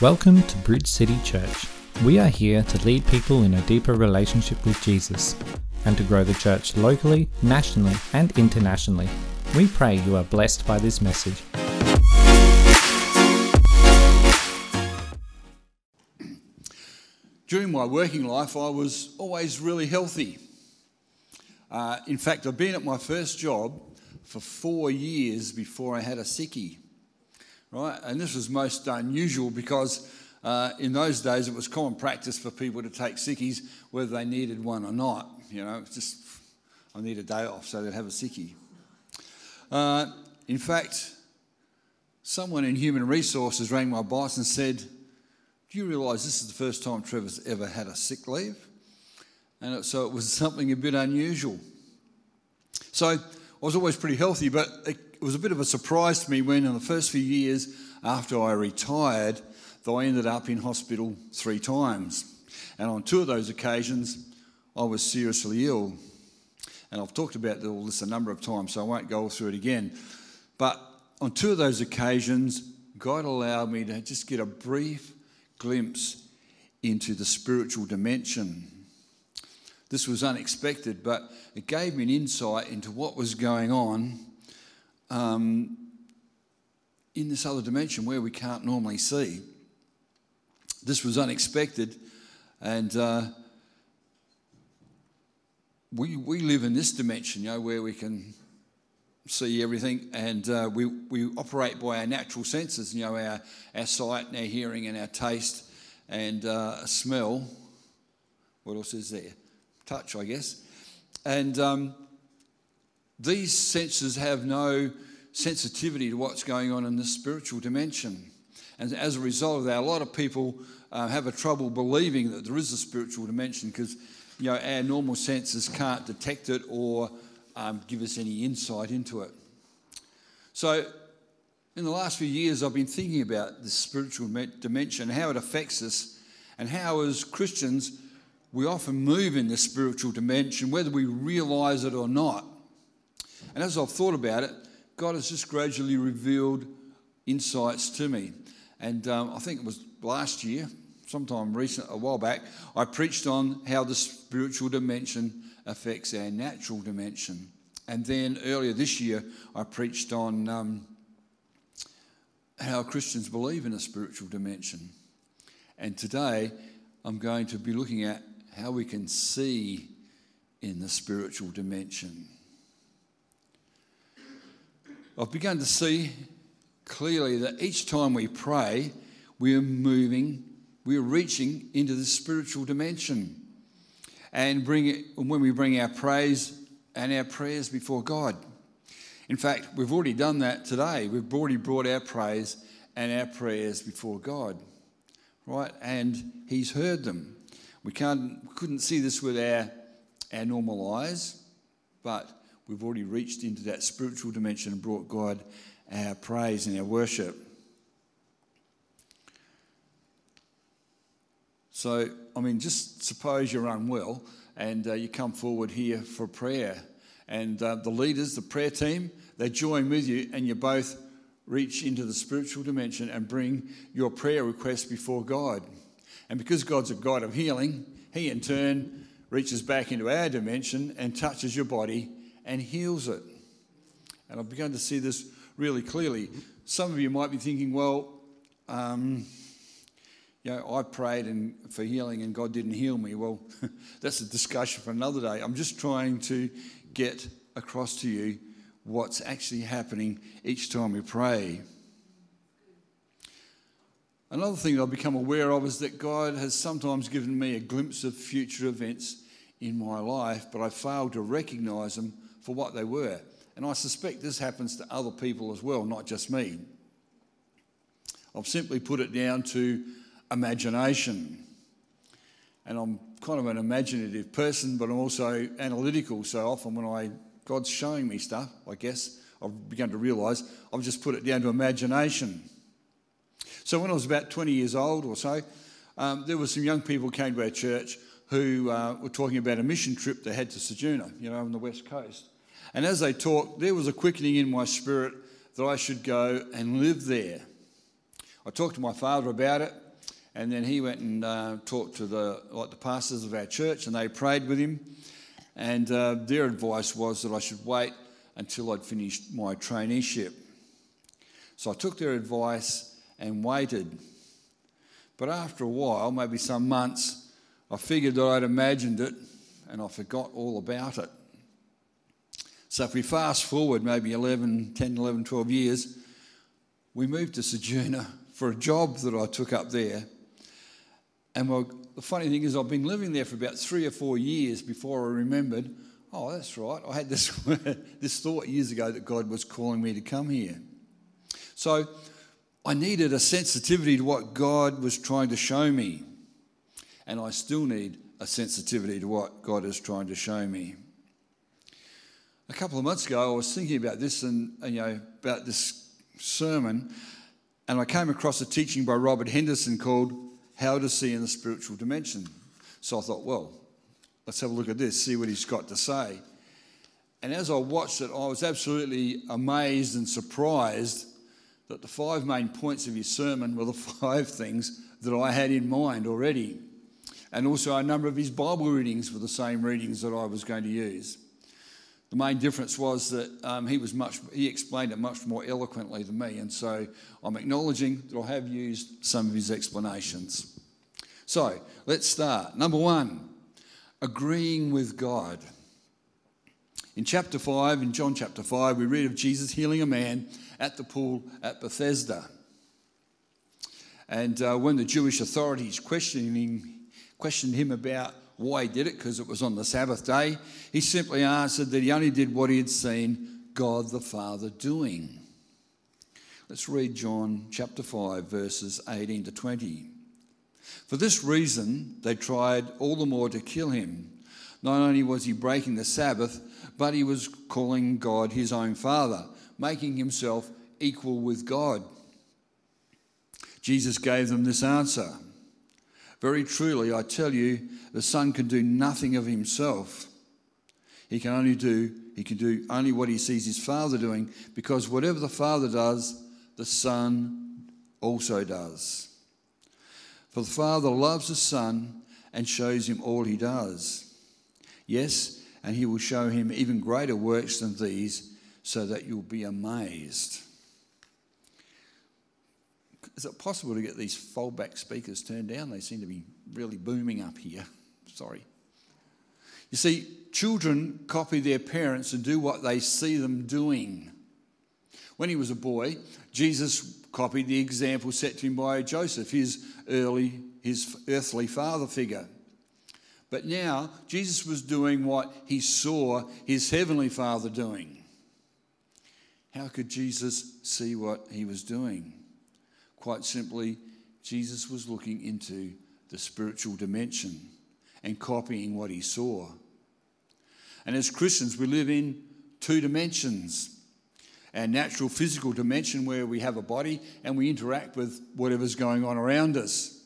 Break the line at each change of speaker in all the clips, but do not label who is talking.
Welcome to Bridge City Church. We are here to lead people in a deeper relationship with Jesus and to grow the church locally, nationally, and internationally. We pray you are blessed by this message.
During my working life, I was always really healthy. Uh, in fact, I've been at my first job for four years before I had a sickie right? And this was most unusual because uh, in those days it was common practice for people to take sickies whether they needed one or not. You know, it's just I need a day off, so they'd have a sickie. Uh, in fact, someone in human resources rang my boss and said, "Do you realise this is the first time Trevor's ever had a sick leave?" And it, so it was something a bit unusual. So I was always pretty healthy, but it it was a bit of a surprise to me when, in the first few years after I retired, that I ended up in hospital three times. And on two of those occasions, I was seriously ill. And I've talked about all this a number of times, so I won't go through it again. But on two of those occasions, God allowed me to just get a brief glimpse into the spiritual dimension. This was unexpected, but it gave me an insight into what was going on um, in this other dimension where we can't normally see. This was unexpected, and uh, we, we live in this dimension, you know, where we can see everything, and uh, we, we operate by our natural senses, you know, our, our sight and our hearing and our taste and uh, smell. What else is there? Touch, I guess. And um, these senses have no sensitivity to what's going on in the spiritual dimension. And as a result of that, a lot of people uh, have a trouble believing that there is a spiritual dimension because you know our normal senses can't detect it or um, give us any insight into it. So, in the last few years, I've been thinking about this spiritual dimension, how it affects us, and how, as Christians, we often move in the spiritual dimension, whether we realize it or not. And as I've thought about it, God has just gradually revealed insights to me. And um, I think it was last year, sometime recent, a while back, I preached on how the spiritual dimension affects our natural dimension. And then earlier this year, I preached on um, how Christians believe in a spiritual dimension. And today, I'm going to be looking at how we can see in the spiritual dimension. I've begun to see clearly that each time we pray, we are moving, we are reaching into the spiritual dimension. And bring it, when we bring our praise and our prayers before God. In fact, we've already done that today. We've already brought our praise and our prayers before God, right? And He's heard them. We can't, couldn't see this with our, our normal eyes, but we've already reached into that spiritual dimension and brought God our praise and our worship. So, I mean, just suppose you're unwell and uh, you come forward here for prayer, and uh, the leaders, the prayer team, they join with you, and you both reach into the spiritual dimension and bring your prayer request before God. And because God's a God of healing, He in turn reaches back into our dimension and touches your body and heals it. And I've begun to see this really clearly. Some of you might be thinking, well, um, you know, I prayed and, for healing and God didn't heal me. Well, that's a discussion for another day. I'm just trying to get across to you what's actually happening each time we pray. Another thing I've become aware of is that God has sometimes given me a glimpse of future events in my life, but I failed to recognize them for what they were. And I suspect this happens to other people as well, not just me. I've simply put it down to imagination. And I'm kind of an imaginative person, but I'm also analytical. So often when I God's showing me stuff, I guess I've begun to realise I've just put it down to imagination. So when I was about 20 years old or so, um, there were some young people came to our church who uh, were talking about a mission trip they had to Ceduna, you know, on the west coast. And as they talked, there was a quickening in my spirit that I should go and live there. I talked to my father about it, And then he went and uh, talked to the, like the pastors of our church, and they prayed with him. And uh, their advice was that I should wait until I'd finished my traineeship. So I took their advice and waited. But after a while, maybe some months, I figured that I'd imagined it and I forgot all about it. So if we fast forward maybe 11, 10, 11, 12 years, we moved to Ceduna for a job that I took up there. And well, the funny thing is, I've been living there for about three or four years before I remembered, oh, that's right, I had this, this thought years ago that God was calling me to come here. So I needed a sensitivity to what God was trying to show me. And I still need a sensitivity to what God is trying to show me. A couple of months ago, I was thinking about this and, you know about this sermon, and I came across a teaching by Robert Henderson called "How to See in the Spiritual Dimension." So I thought, well, let's have a look at this, see what he's got to say. And as I watched it, I was absolutely amazed and surprised that the five main points of his sermon were the five things that I had in mind already. And also, a number of his Bible readings were the same readings that I was going to use. The main difference was that um, he was much he explained it much more eloquently than me, and so I'm acknowledging that I have used some of his explanations. So let's start. Number one, agreeing with God. In chapter 5, in John chapter 5, we read of Jesus healing a man at the pool at Bethesda. And uh, when the Jewish authorities questioning, questioned him about why he did it, because it was on the Sabbath day, he simply answered that he only did what he had seen God the Father doing. Let's read John chapter 5, verses 18 to 20. For this reason, they tried all the more to kill him. Not only was he breaking the Sabbath, but he was calling God his own Father, making himself equal with God. Jesus gave them this answer Very truly, I tell you, the Son can do nothing of himself. He can only do he can do only what he sees his Father doing, because whatever the Father does, the Son also does. For the Father loves the Son and shows him all he does. Yes, and he will show him even greater works than these, so that you'll be amazed. Is it possible to get these foldback speakers turned down? They seem to be really booming up here. Sorry. You see, children copy their parents and do what they see them doing. When he was a boy, Jesus copied the example set to him by Joseph, his early, his earthly father figure. But now Jesus was doing what he saw his heavenly father doing. How could Jesus see what he was doing? Quite simply, Jesus was looking into the spiritual dimension and copying what he saw. And as Christians, we live in two dimensions our natural physical dimension, where we have a body and we interact with whatever's going on around us.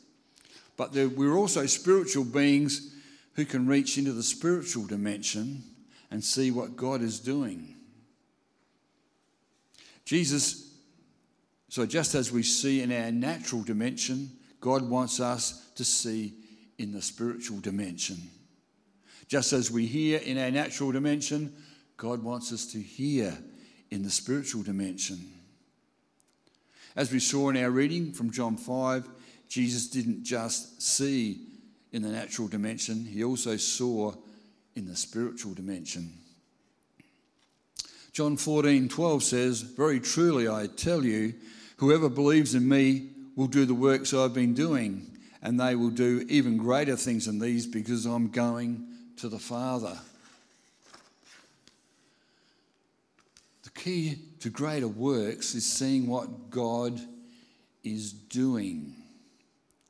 But we're also spiritual beings who can reach into the spiritual dimension and see what God is doing. Jesus so, just as we see in our natural dimension, God wants us to see in the spiritual dimension. Just as we hear in our natural dimension, God wants us to hear in the spiritual dimension. As we saw in our reading from John 5, Jesus didn't just see in the natural dimension, he also saw in the spiritual dimension. John 14 12 says, Very truly I tell you, Whoever believes in me will do the works I've been doing, and they will do even greater things than these because I'm going to the Father. The key to greater works is seeing what God is doing.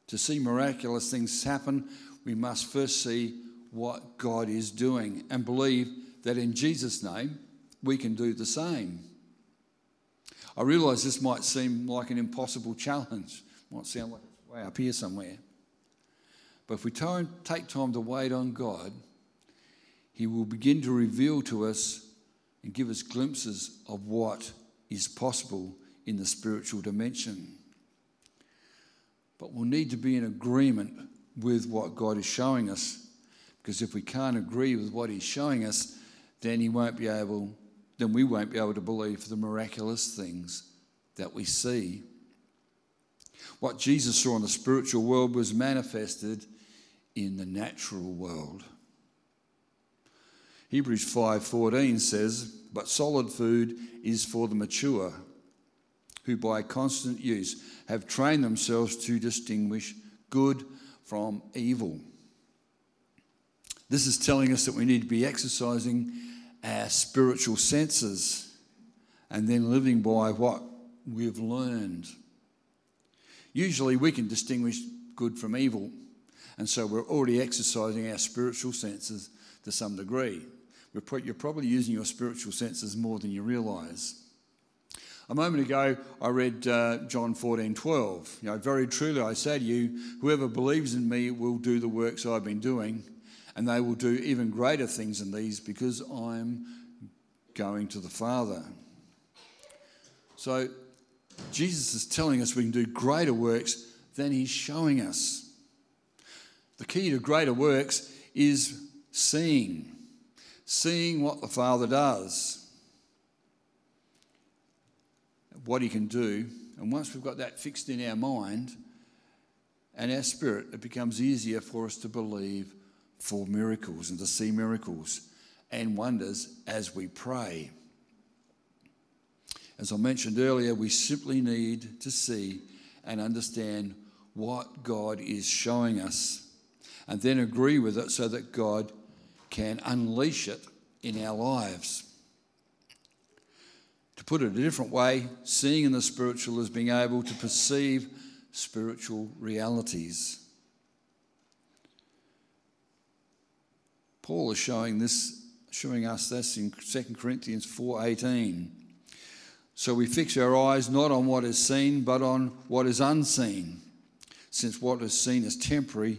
To see miraculous things happen, we must first see what God is doing and believe that in Jesus' name we can do the same. I realise this might seem like an impossible challenge, might sound like it's way up here somewhere. But if we take time to wait on God, He will begin to reveal to us and give us glimpses of what is possible in the spiritual dimension. but we'll need to be in agreement with what God is showing us. Because if we can't agree with what He's showing us, then He won't be able, then we won't be able to believe the miraculous things that we see. What Jesus saw in the spiritual world was manifested in the natural world. Hebrews 5:14 says, "But solid food is for the mature, who by constant use have trained themselves to distinguish good from evil." This is telling us that we need to be exercising our spiritual senses and then living by what we've learned. Usually we can distinguish good from evil, and so we're already exercising our spiritual senses to some degree. You're probably using your spiritual senses more than you realise. A moment ago, I read uh, John 14 12. You know, very truly I say to you, whoever believes in me will do the works I've been doing, and they will do even greater things than these because I'm going to the Father. So, Jesus is telling us we can do greater works than he's showing us. The key to greater works is seeing seeing what the Father does, what He can do. And once we've got that fixed in our mind and our spirit, it becomes easier for us to believe for miracles and to see miracles and wonders as we pray. As I mentioned earlier, we simply need to see and understand what God is showing us and then agree with it so that God can unleash it in our lives. To put it a different way, seeing in the spiritual is being able to perceive spiritual realities. Paul is showing this, showing us this in 2 Corinthians 4:18. So we fix our eyes not on what is seen, but on what is unseen, since what is seen is temporary,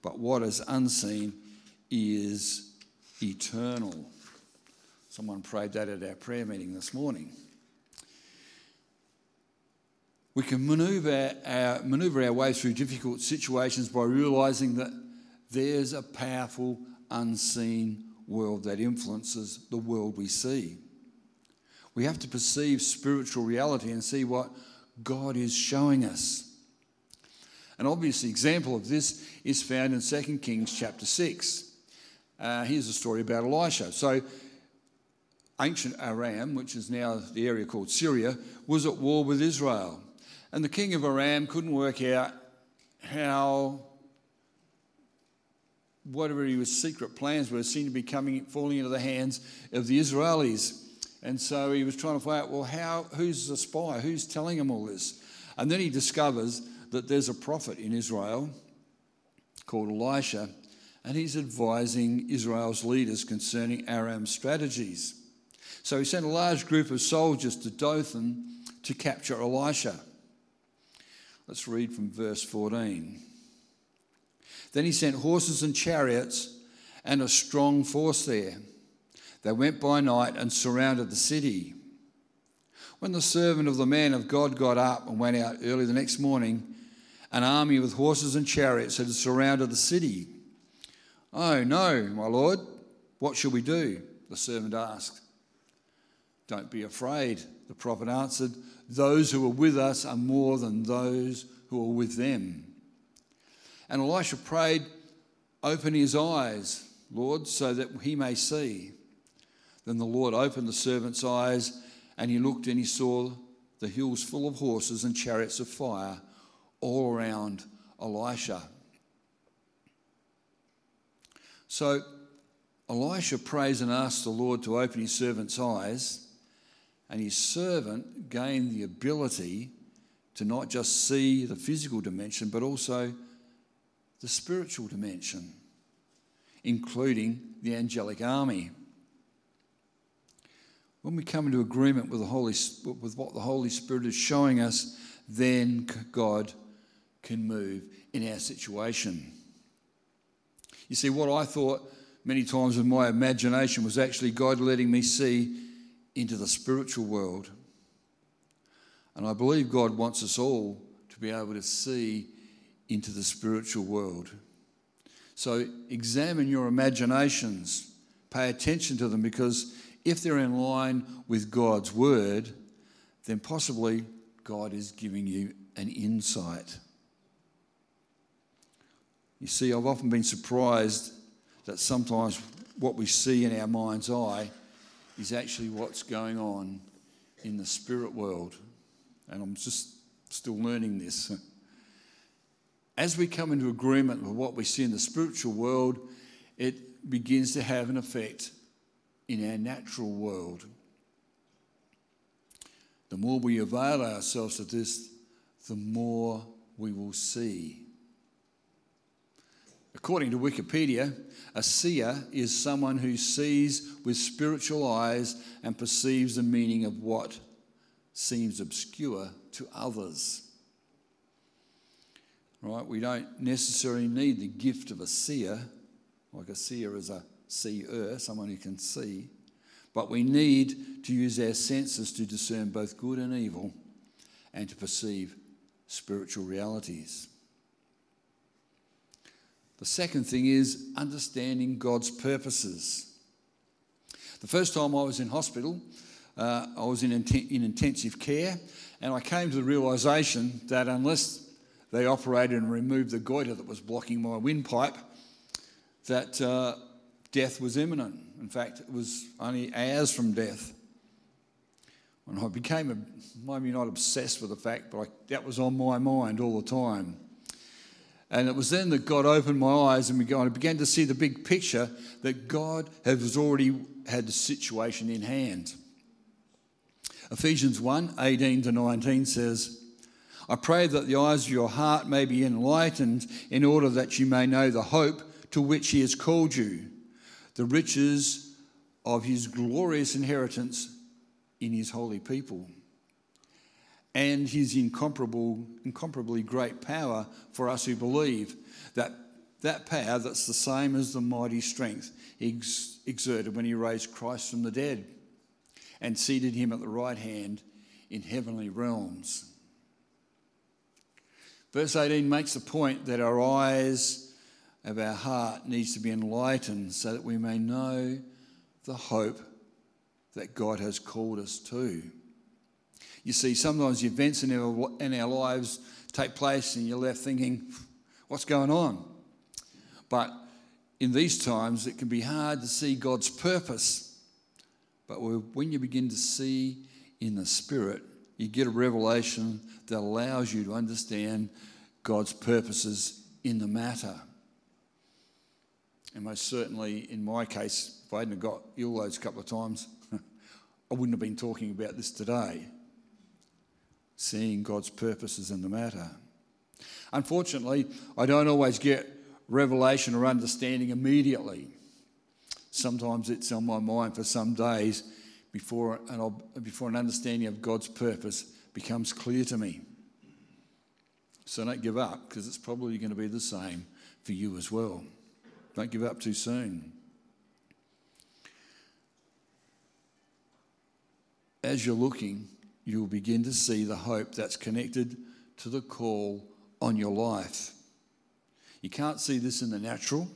but what is unseen is eternal. Someone prayed that at our prayer meeting this morning. We can maneuver our, maneuver our way through difficult situations by realizing that there's a powerful, unseen world that influences the world we see. We have to perceive spiritual reality and see what God is showing us. An obvious example of this is found in 2 Kings chapter 6. Uh, here's a story about Elisha. So, ancient Aram, which is now the area called Syria, was at war with Israel. And the king of Aram couldn't work out how whatever his secret plans were seemed to be coming falling into the hands of the Israelis. And so he was trying to find out, well, how who's the spy? Who's telling him all this? And then he discovers that there's a prophet in Israel called Elisha and he's advising Israel's leaders concerning Aram's strategies. So he sent a large group of soldiers to Dothan to capture Elisha. Let's read from verse 14. Then he sent horses and chariots and a strong force there. They went by night and surrounded the city. When the servant of the man of God got up and went out early the next morning, an army with horses and chariots had surrounded the city. Oh, no, my Lord, what shall we do? The servant asked. Don't be afraid, the prophet answered. Those who are with us are more than those who are with them. And Elisha prayed, Open his eyes, Lord, so that he may see. Then the Lord opened the servant's eyes, and he looked and he saw the hills full of horses and chariots of fire all around Elisha. So Elisha prays and asks the Lord to open his servant's eyes, and his servant gained the ability to not just see the physical dimension, but also the spiritual dimension, including the angelic army. When we come into agreement with, the Holy, with what the Holy Spirit is showing us, then God can move in our situation. You see, what I thought many times with my imagination was actually God letting me see into the spiritual world. And I believe God wants us all to be able to see into the spiritual world. So examine your imaginations, pay attention to them, because if they're in line with God's word, then possibly God is giving you an insight. You see, I've often been surprised that sometimes what we see in our mind's eye is actually what's going on in the spirit world. And I'm just still learning this. As we come into agreement with what we see in the spiritual world, it begins to have an effect in our natural world. The more we avail ourselves of this, the more we will see. According to Wikipedia, a seer is someone who sees with spiritual eyes and perceives the meaning of what seems obscure to others. Right? We don't necessarily need the gift of a seer, like a seer is a seer, someone who can see, but we need to use our senses to discern both good and evil and to perceive spiritual realities. The second thing is understanding God's purposes. The first time I was in hospital, uh, I was in, in intensive care, and I came to the realization that unless they operated and removed the goiter that was blocking my windpipe, that uh, death was imminent. In fact, it was only hours from death. And I became, maybe not obsessed with the fact, but I, that was on my mind all the time. And it was then that God opened my eyes and I began to see the big picture that God has already had the situation in hand. Ephesians 1 18 to 19 says, I pray that the eyes of your heart may be enlightened in order that you may know the hope to which He has called you, the riches of His glorious inheritance in His holy people and his incomparable, incomparably great power for us who believe. That, that power that's the same as the mighty strength ex- exerted when he raised Christ from the dead and seated him at the right hand in heavenly realms. Verse 18 makes the point that our eyes of our heart needs to be enlightened so that we may know the hope that God has called us to. You see, sometimes events in our, in our lives take place and you're left thinking, what's going on? But in these times, it can be hard to see God's purpose. But when you begin to see in the Spirit, you get a revelation that allows you to understand God's purposes in the matter. And most certainly, in my case, if I hadn't got ill those couple of times, I wouldn't have been talking about this today seeing God's purposes in the matter. Unfortunately, I don't always get revelation or understanding immediately. Sometimes it's on my mind for some days before an, before an understanding of God's purpose becomes clear to me. So don't give up because it's probably going to be the same for you as well. Don't give up too soon. As you're looking, you'll begin to see the hope that's connected to the call on your life. You can't see this in the natural,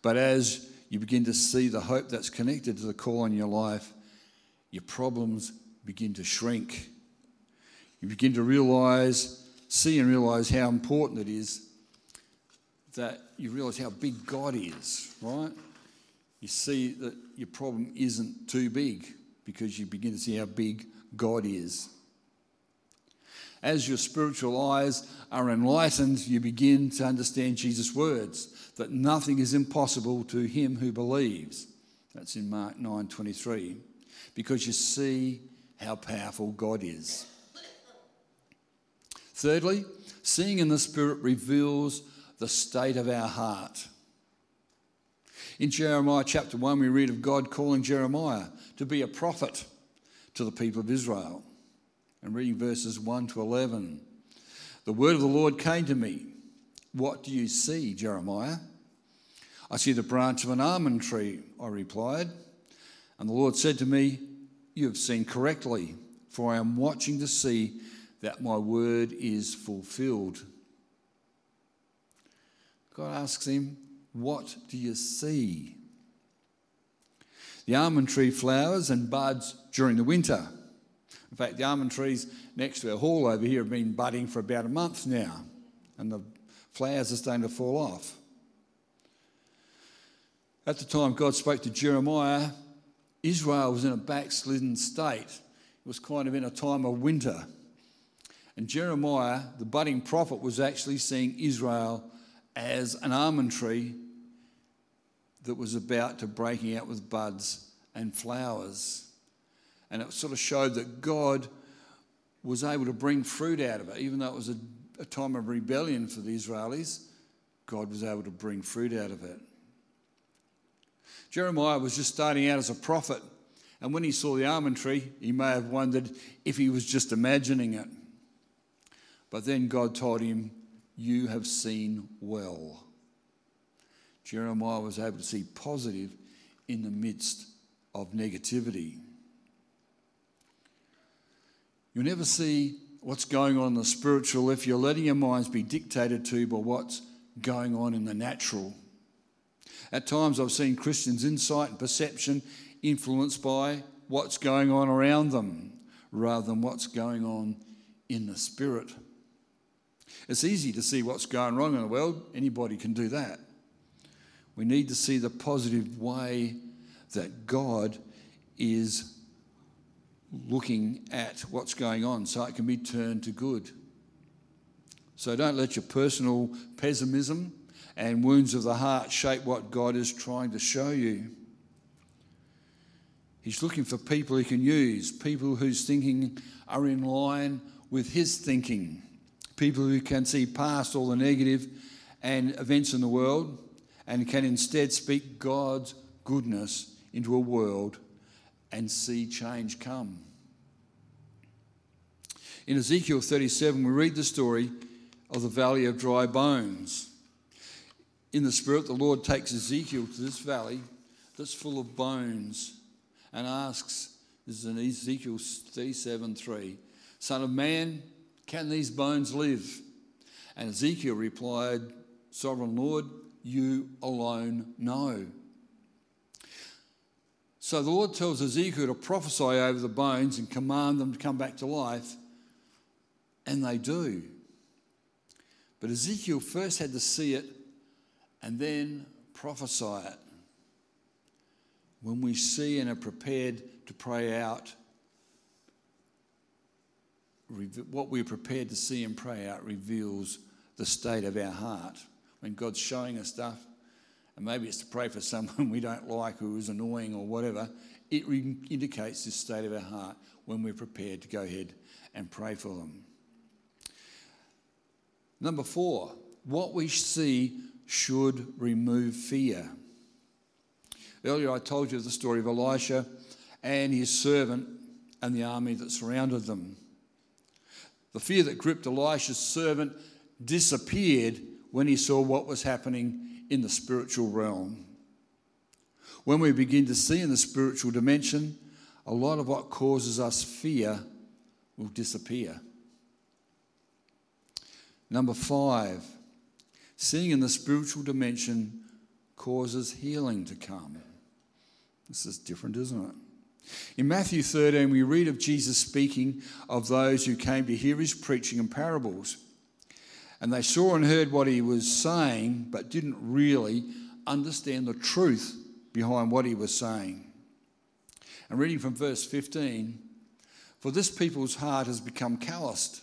but as you begin to see the hope that's connected to the call on your life, your problems begin to shrink. You begin to realize, see and realize how important it is that you realize how big God is, right? You see that your problem isn't too big because you begin to see how big God is. As your spiritual eyes are enlightened, you begin to understand Jesus' words that nothing is impossible to him who believes. That's in Mark 9:23. Because you see how powerful God is. Thirdly, seeing in the Spirit reveals the state of our heart. In Jeremiah chapter 1, we read of God calling Jeremiah to be a prophet to the people of Israel. And reading verses 1 to 11. The word of the Lord came to me. What do you see, Jeremiah? I see the branch of an almond tree, I replied. And the Lord said to me, You have seen correctly, for I am watching to see that my word is fulfilled. God asks him, What do you see? The almond tree flowers and buds during the winter. In fact, the almond trees next to our hall over here have been budding for about a month now, and the flowers are starting to fall off. At the time God spoke to Jeremiah, Israel was in a backslidden state. It was kind of in a time of winter. And Jeremiah, the budding prophet, was actually seeing Israel as an almond tree that was about to breaking out with buds and flowers. And it sort of showed that God was able to bring fruit out of it, even though it was a, a time of rebellion for the Israelis. God was able to bring fruit out of it. Jeremiah was just starting out as a prophet, and when he saw the almond tree, he may have wondered if he was just imagining it. But then God told him, You have seen well. Jeremiah was able to see positive in the midst of negativity. You'll never see what's going on in the spiritual if you're letting your minds be dictated to by what's going on in the natural. At times, I've seen Christians' insight and perception influenced by what's going on around them rather than what's going on in the spirit. It's easy to see what's going wrong in the world, anybody can do that. We need to see the positive way that God is looking at what's going on so it can be turned to good. So don't let your personal pessimism and wounds of the heart shape what God is trying to show you. He's looking for people he can use, people whose thinking are in line with his thinking, people who can see past all the negative and events in the world and can instead speak God's goodness into a world and see change come. In Ezekiel 37, we read the story of the valley of dry bones in the Spirit, the Lord takes Ezekiel to this valley that's full of bones and asks, this is in Ezekiel 37 3, Son of man, can these bones live? And Ezekiel replied, Sovereign Lord, you alone know. So the Lord tells Ezekiel to prophesy over the bones and command them to come back to life, and they do. But Ezekiel first had to see it and then prophesy it. When we see and are prepared to pray out, what we're prepared to see and pray out reveals the state of our heart. When God's showing us stuff, and maybe it's to pray for someone we don't like who is annoying or whatever, it indicates the state of our heart when we're prepared to go ahead and pray for them. Number four, what we see should remove fear. Earlier, I told you the story of Elisha and his servant and the army that surrounded them. The fear that gripped Elisha's servant disappeared when he saw what was happening in the spiritual realm. When we begin to see in the spiritual dimension, a lot of what causes us fear will disappear. Number five, Seeing in the spiritual dimension causes healing to come. This is different, isn't it? In Matthew 13, we read of Jesus speaking of those who came to hear his preaching and parables. And they saw and heard what he was saying, but didn't really understand the truth behind what he was saying. And reading from verse 15 For this people's heart has become calloused.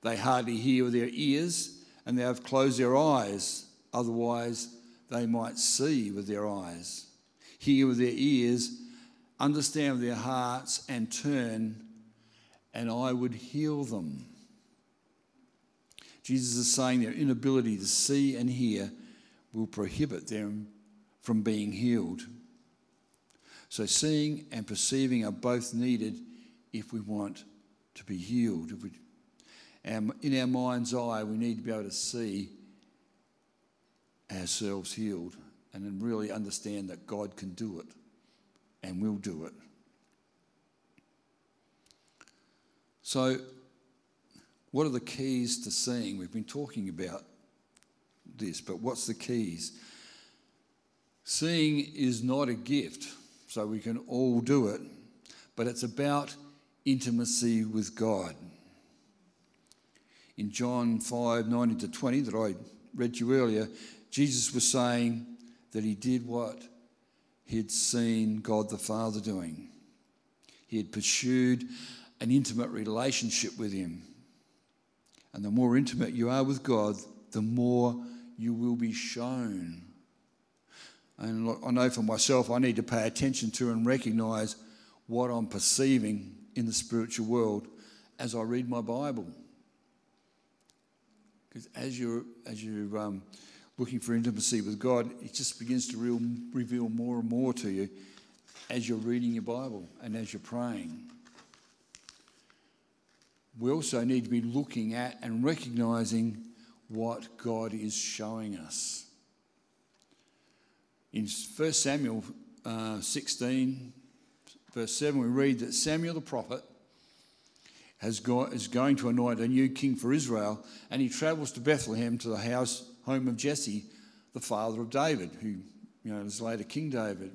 They hardly hear with their ears and they have closed their eyes, otherwise, they might see with their eyes, hear with their ears, understand with their hearts, and turn, and I would heal them. Jesus is saying their inability to see and hear will prohibit them from being healed. So, seeing and perceiving are both needed if we want to be healed. If we and in our mind's eye, we need to be able to see ourselves healed and then really understand that God can do it and will do it. So, what are the keys to seeing? We've been talking about this, but what's the keys? Seeing is not a gift, so we can all do it, but it's about intimacy with God. In John 5 19 to 20, that I read you earlier, Jesus was saying that he did what he had seen God the Father doing. He had pursued an intimate relationship with him. And the more intimate you are with God, the more you will be shown. And I know for myself, I need to pay attention to and recognize what I'm perceiving in the spiritual world as I read my Bible. Because as you're, as you're um, looking for intimacy with God, it just begins to real, reveal more and more to you as you're reading your Bible and as you're praying. We also need to be looking at and recognizing what God is showing us. In 1 Samuel uh, 16, verse 7, we read that Samuel the prophet has got, is going to anoint a new king for Israel, and he travels to Bethlehem to the house home of Jesse, the father of David, who you know is later King David.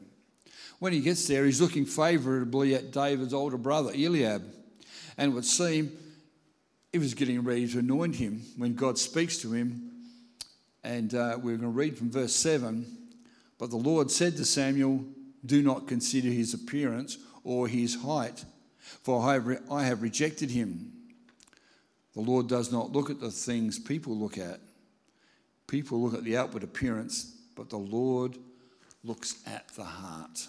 When he gets there, he's looking favourably at David's older brother Eliab, and it would seem he was getting ready to anoint him when God speaks to him. And uh, we're going to read from verse 7. But the Lord said to Samuel, Do not consider his appearance or his height, for I have, re- I have rejected him. The Lord does not look at the things people look at. People look at the outward appearance, but the Lord looks at the heart.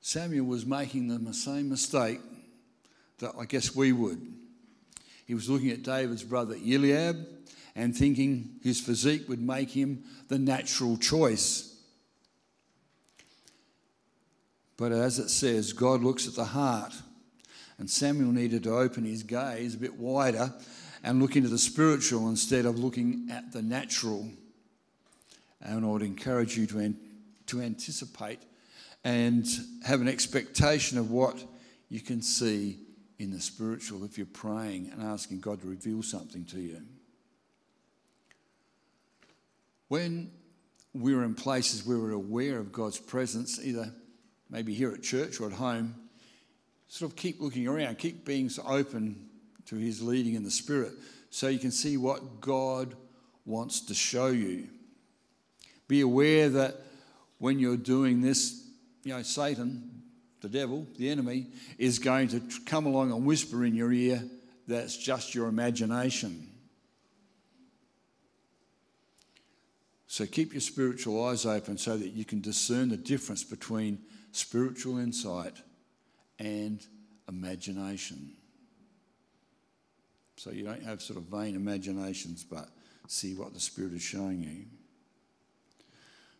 Samuel was making the same mistake that I guess we would. He was looking at David's brother Eliab and thinking his physique would make him the natural choice. But as it says, God looks at the heart. And Samuel needed to open his gaze a bit wider and look into the spiritual instead of looking at the natural. And I would encourage you to, an- to anticipate and have an expectation of what you can see in the spiritual if you're praying and asking God to reveal something to you. When we're in places where we're aware of God's presence, either maybe here at church or at home, sort of keep looking around, keep being open to His leading in the Spirit so you can see what God wants to show you. Be aware that when you're doing this, you know, Satan, the devil, the enemy, is going to come along and whisper in your ear that's just your imagination. So keep your spiritual eyes open so that you can discern the difference between spiritual insight and imagination. So you don't have sort of vain imaginations, but see what the Spirit is showing you.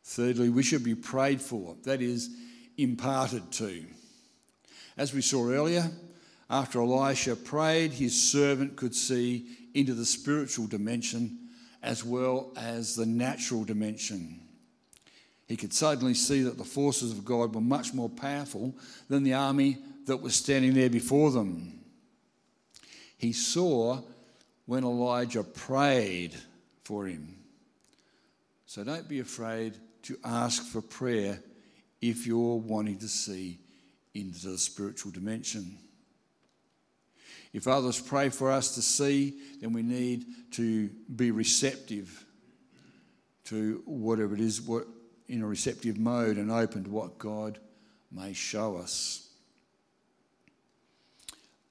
Thirdly, we should be prayed for. That is, imparted to. As we saw earlier, after Elisha prayed, his servant could see into the spiritual dimension as well as the natural dimension. He could suddenly see that the forces of God were much more powerful than the army that was standing there before them. He saw when Elijah prayed for him. So don't be afraid to ask for prayer if you're wanting to see into the spiritual dimension. If others pray for us to see, then we need to be receptive to whatever it is, what, in a receptive mode and open to what God may show us.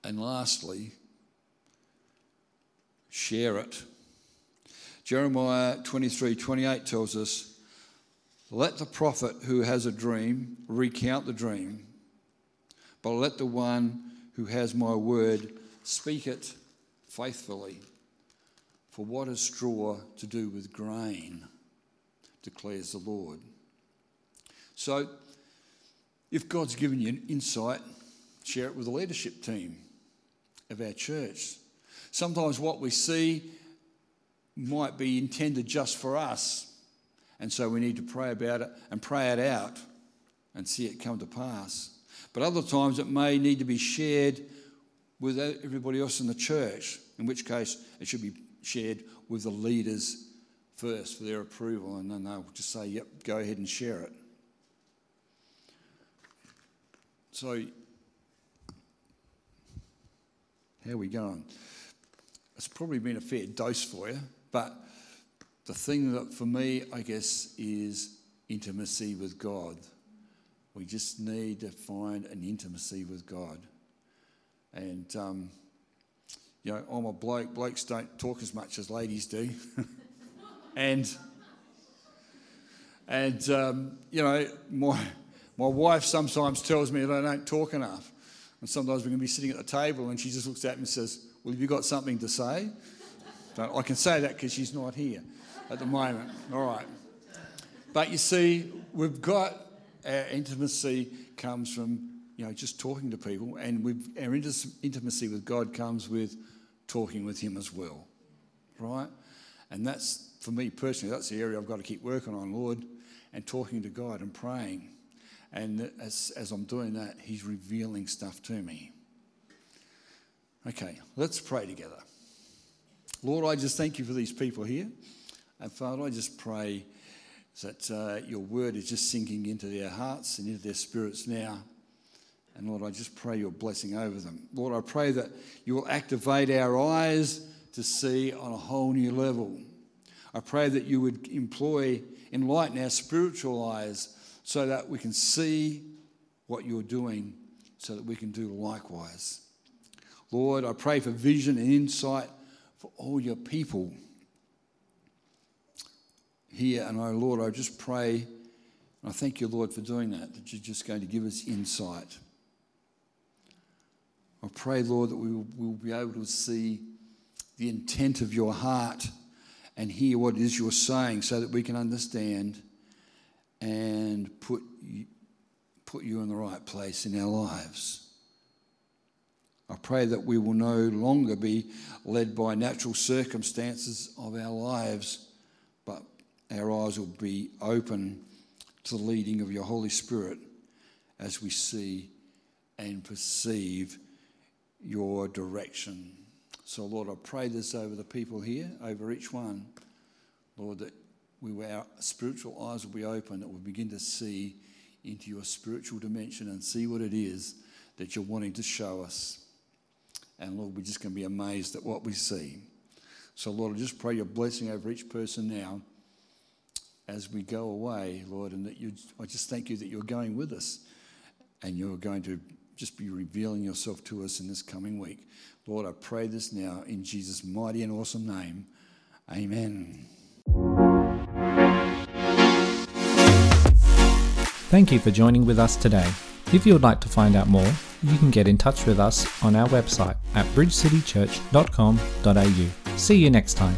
And lastly, share it. Jeremiah 23 28 tells us let the prophet who has a dream recount the dream, but let the one who has my word speak it faithfully. For what has straw to do with grain, declares the Lord. So, if God's given you an insight, share it with the leadership team of our church. Sometimes what we see might be intended just for us and so we need to pray about it and pray it out and see it come to pass. But other times it may need to be shared with everybody else in the church. In which case it should be shared with the leaders first for their approval, and then they'll just say, yep, go ahead and share it. So, how are we going? It's probably been a fair dose for you, but the thing that for me, I guess, is intimacy with God. We just need to find an intimacy with God. And, um, you know, I'm a bloke. Blokes don't talk as much as ladies do. and, and um, you know, my, my wife sometimes tells me that I don't talk enough. And sometimes we're going to be sitting at the table and she just looks at me and says, Well, have you got something to say? I can say that because she's not here at the moment. All right. But you see, we've got our intimacy comes from you know just talking to people, and we our intimacy with God comes with talking with Him as well, right? And that's for me personally, that's the area I've got to keep working on, Lord, and talking to God and praying. And as, as I'm doing that, He's revealing stuff to me. Okay, let's pray together. Lord, I just thank you for these people here. And Father, I just pray that uh, your word is just sinking into their hearts and into their spirits now. And Lord, I just pray your blessing over them. Lord, I pray that you will activate our eyes to see on a whole new level. I pray that you would employ, enlighten our spiritual eyes so that we can see what you're doing, so that we can do likewise. Lord, I pray for vision and insight for all your people here. And oh, Lord, I just pray, and I thank you, Lord, for doing that, that you're just going to give us insight. I pray, Lord, that we will, we will be able to see the intent of your heart and hear what it is you're saying so that we can understand and put you, put you in the right place in our lives. I pray that we will no longer be led by natural circumstances of our lives, but our eyes will be open to the leading of your Holy Spirit as we see and perceive your direction. So, Lord, I pray this over the people here, over each one. Lord, that we, our spiritual eyes will be open, that we'll begin to see into your spiritual dimension and see what it is that you're wanting to show us. And Lord, we're just going to be amazed at what we see. So, Lord, I just pray your blessing over each person now as we go away, Lord, and that you, I just thank you that you're going with us and you're going to just be revealing yourself to us in this coming week. Lord, I pray this now in Jesus' mighty and awesome name. Amen.
Thank you for joining with us today. If you would like to find out more, you can get in touch with us on our website at bridgecitychurch.com.au. See you next time.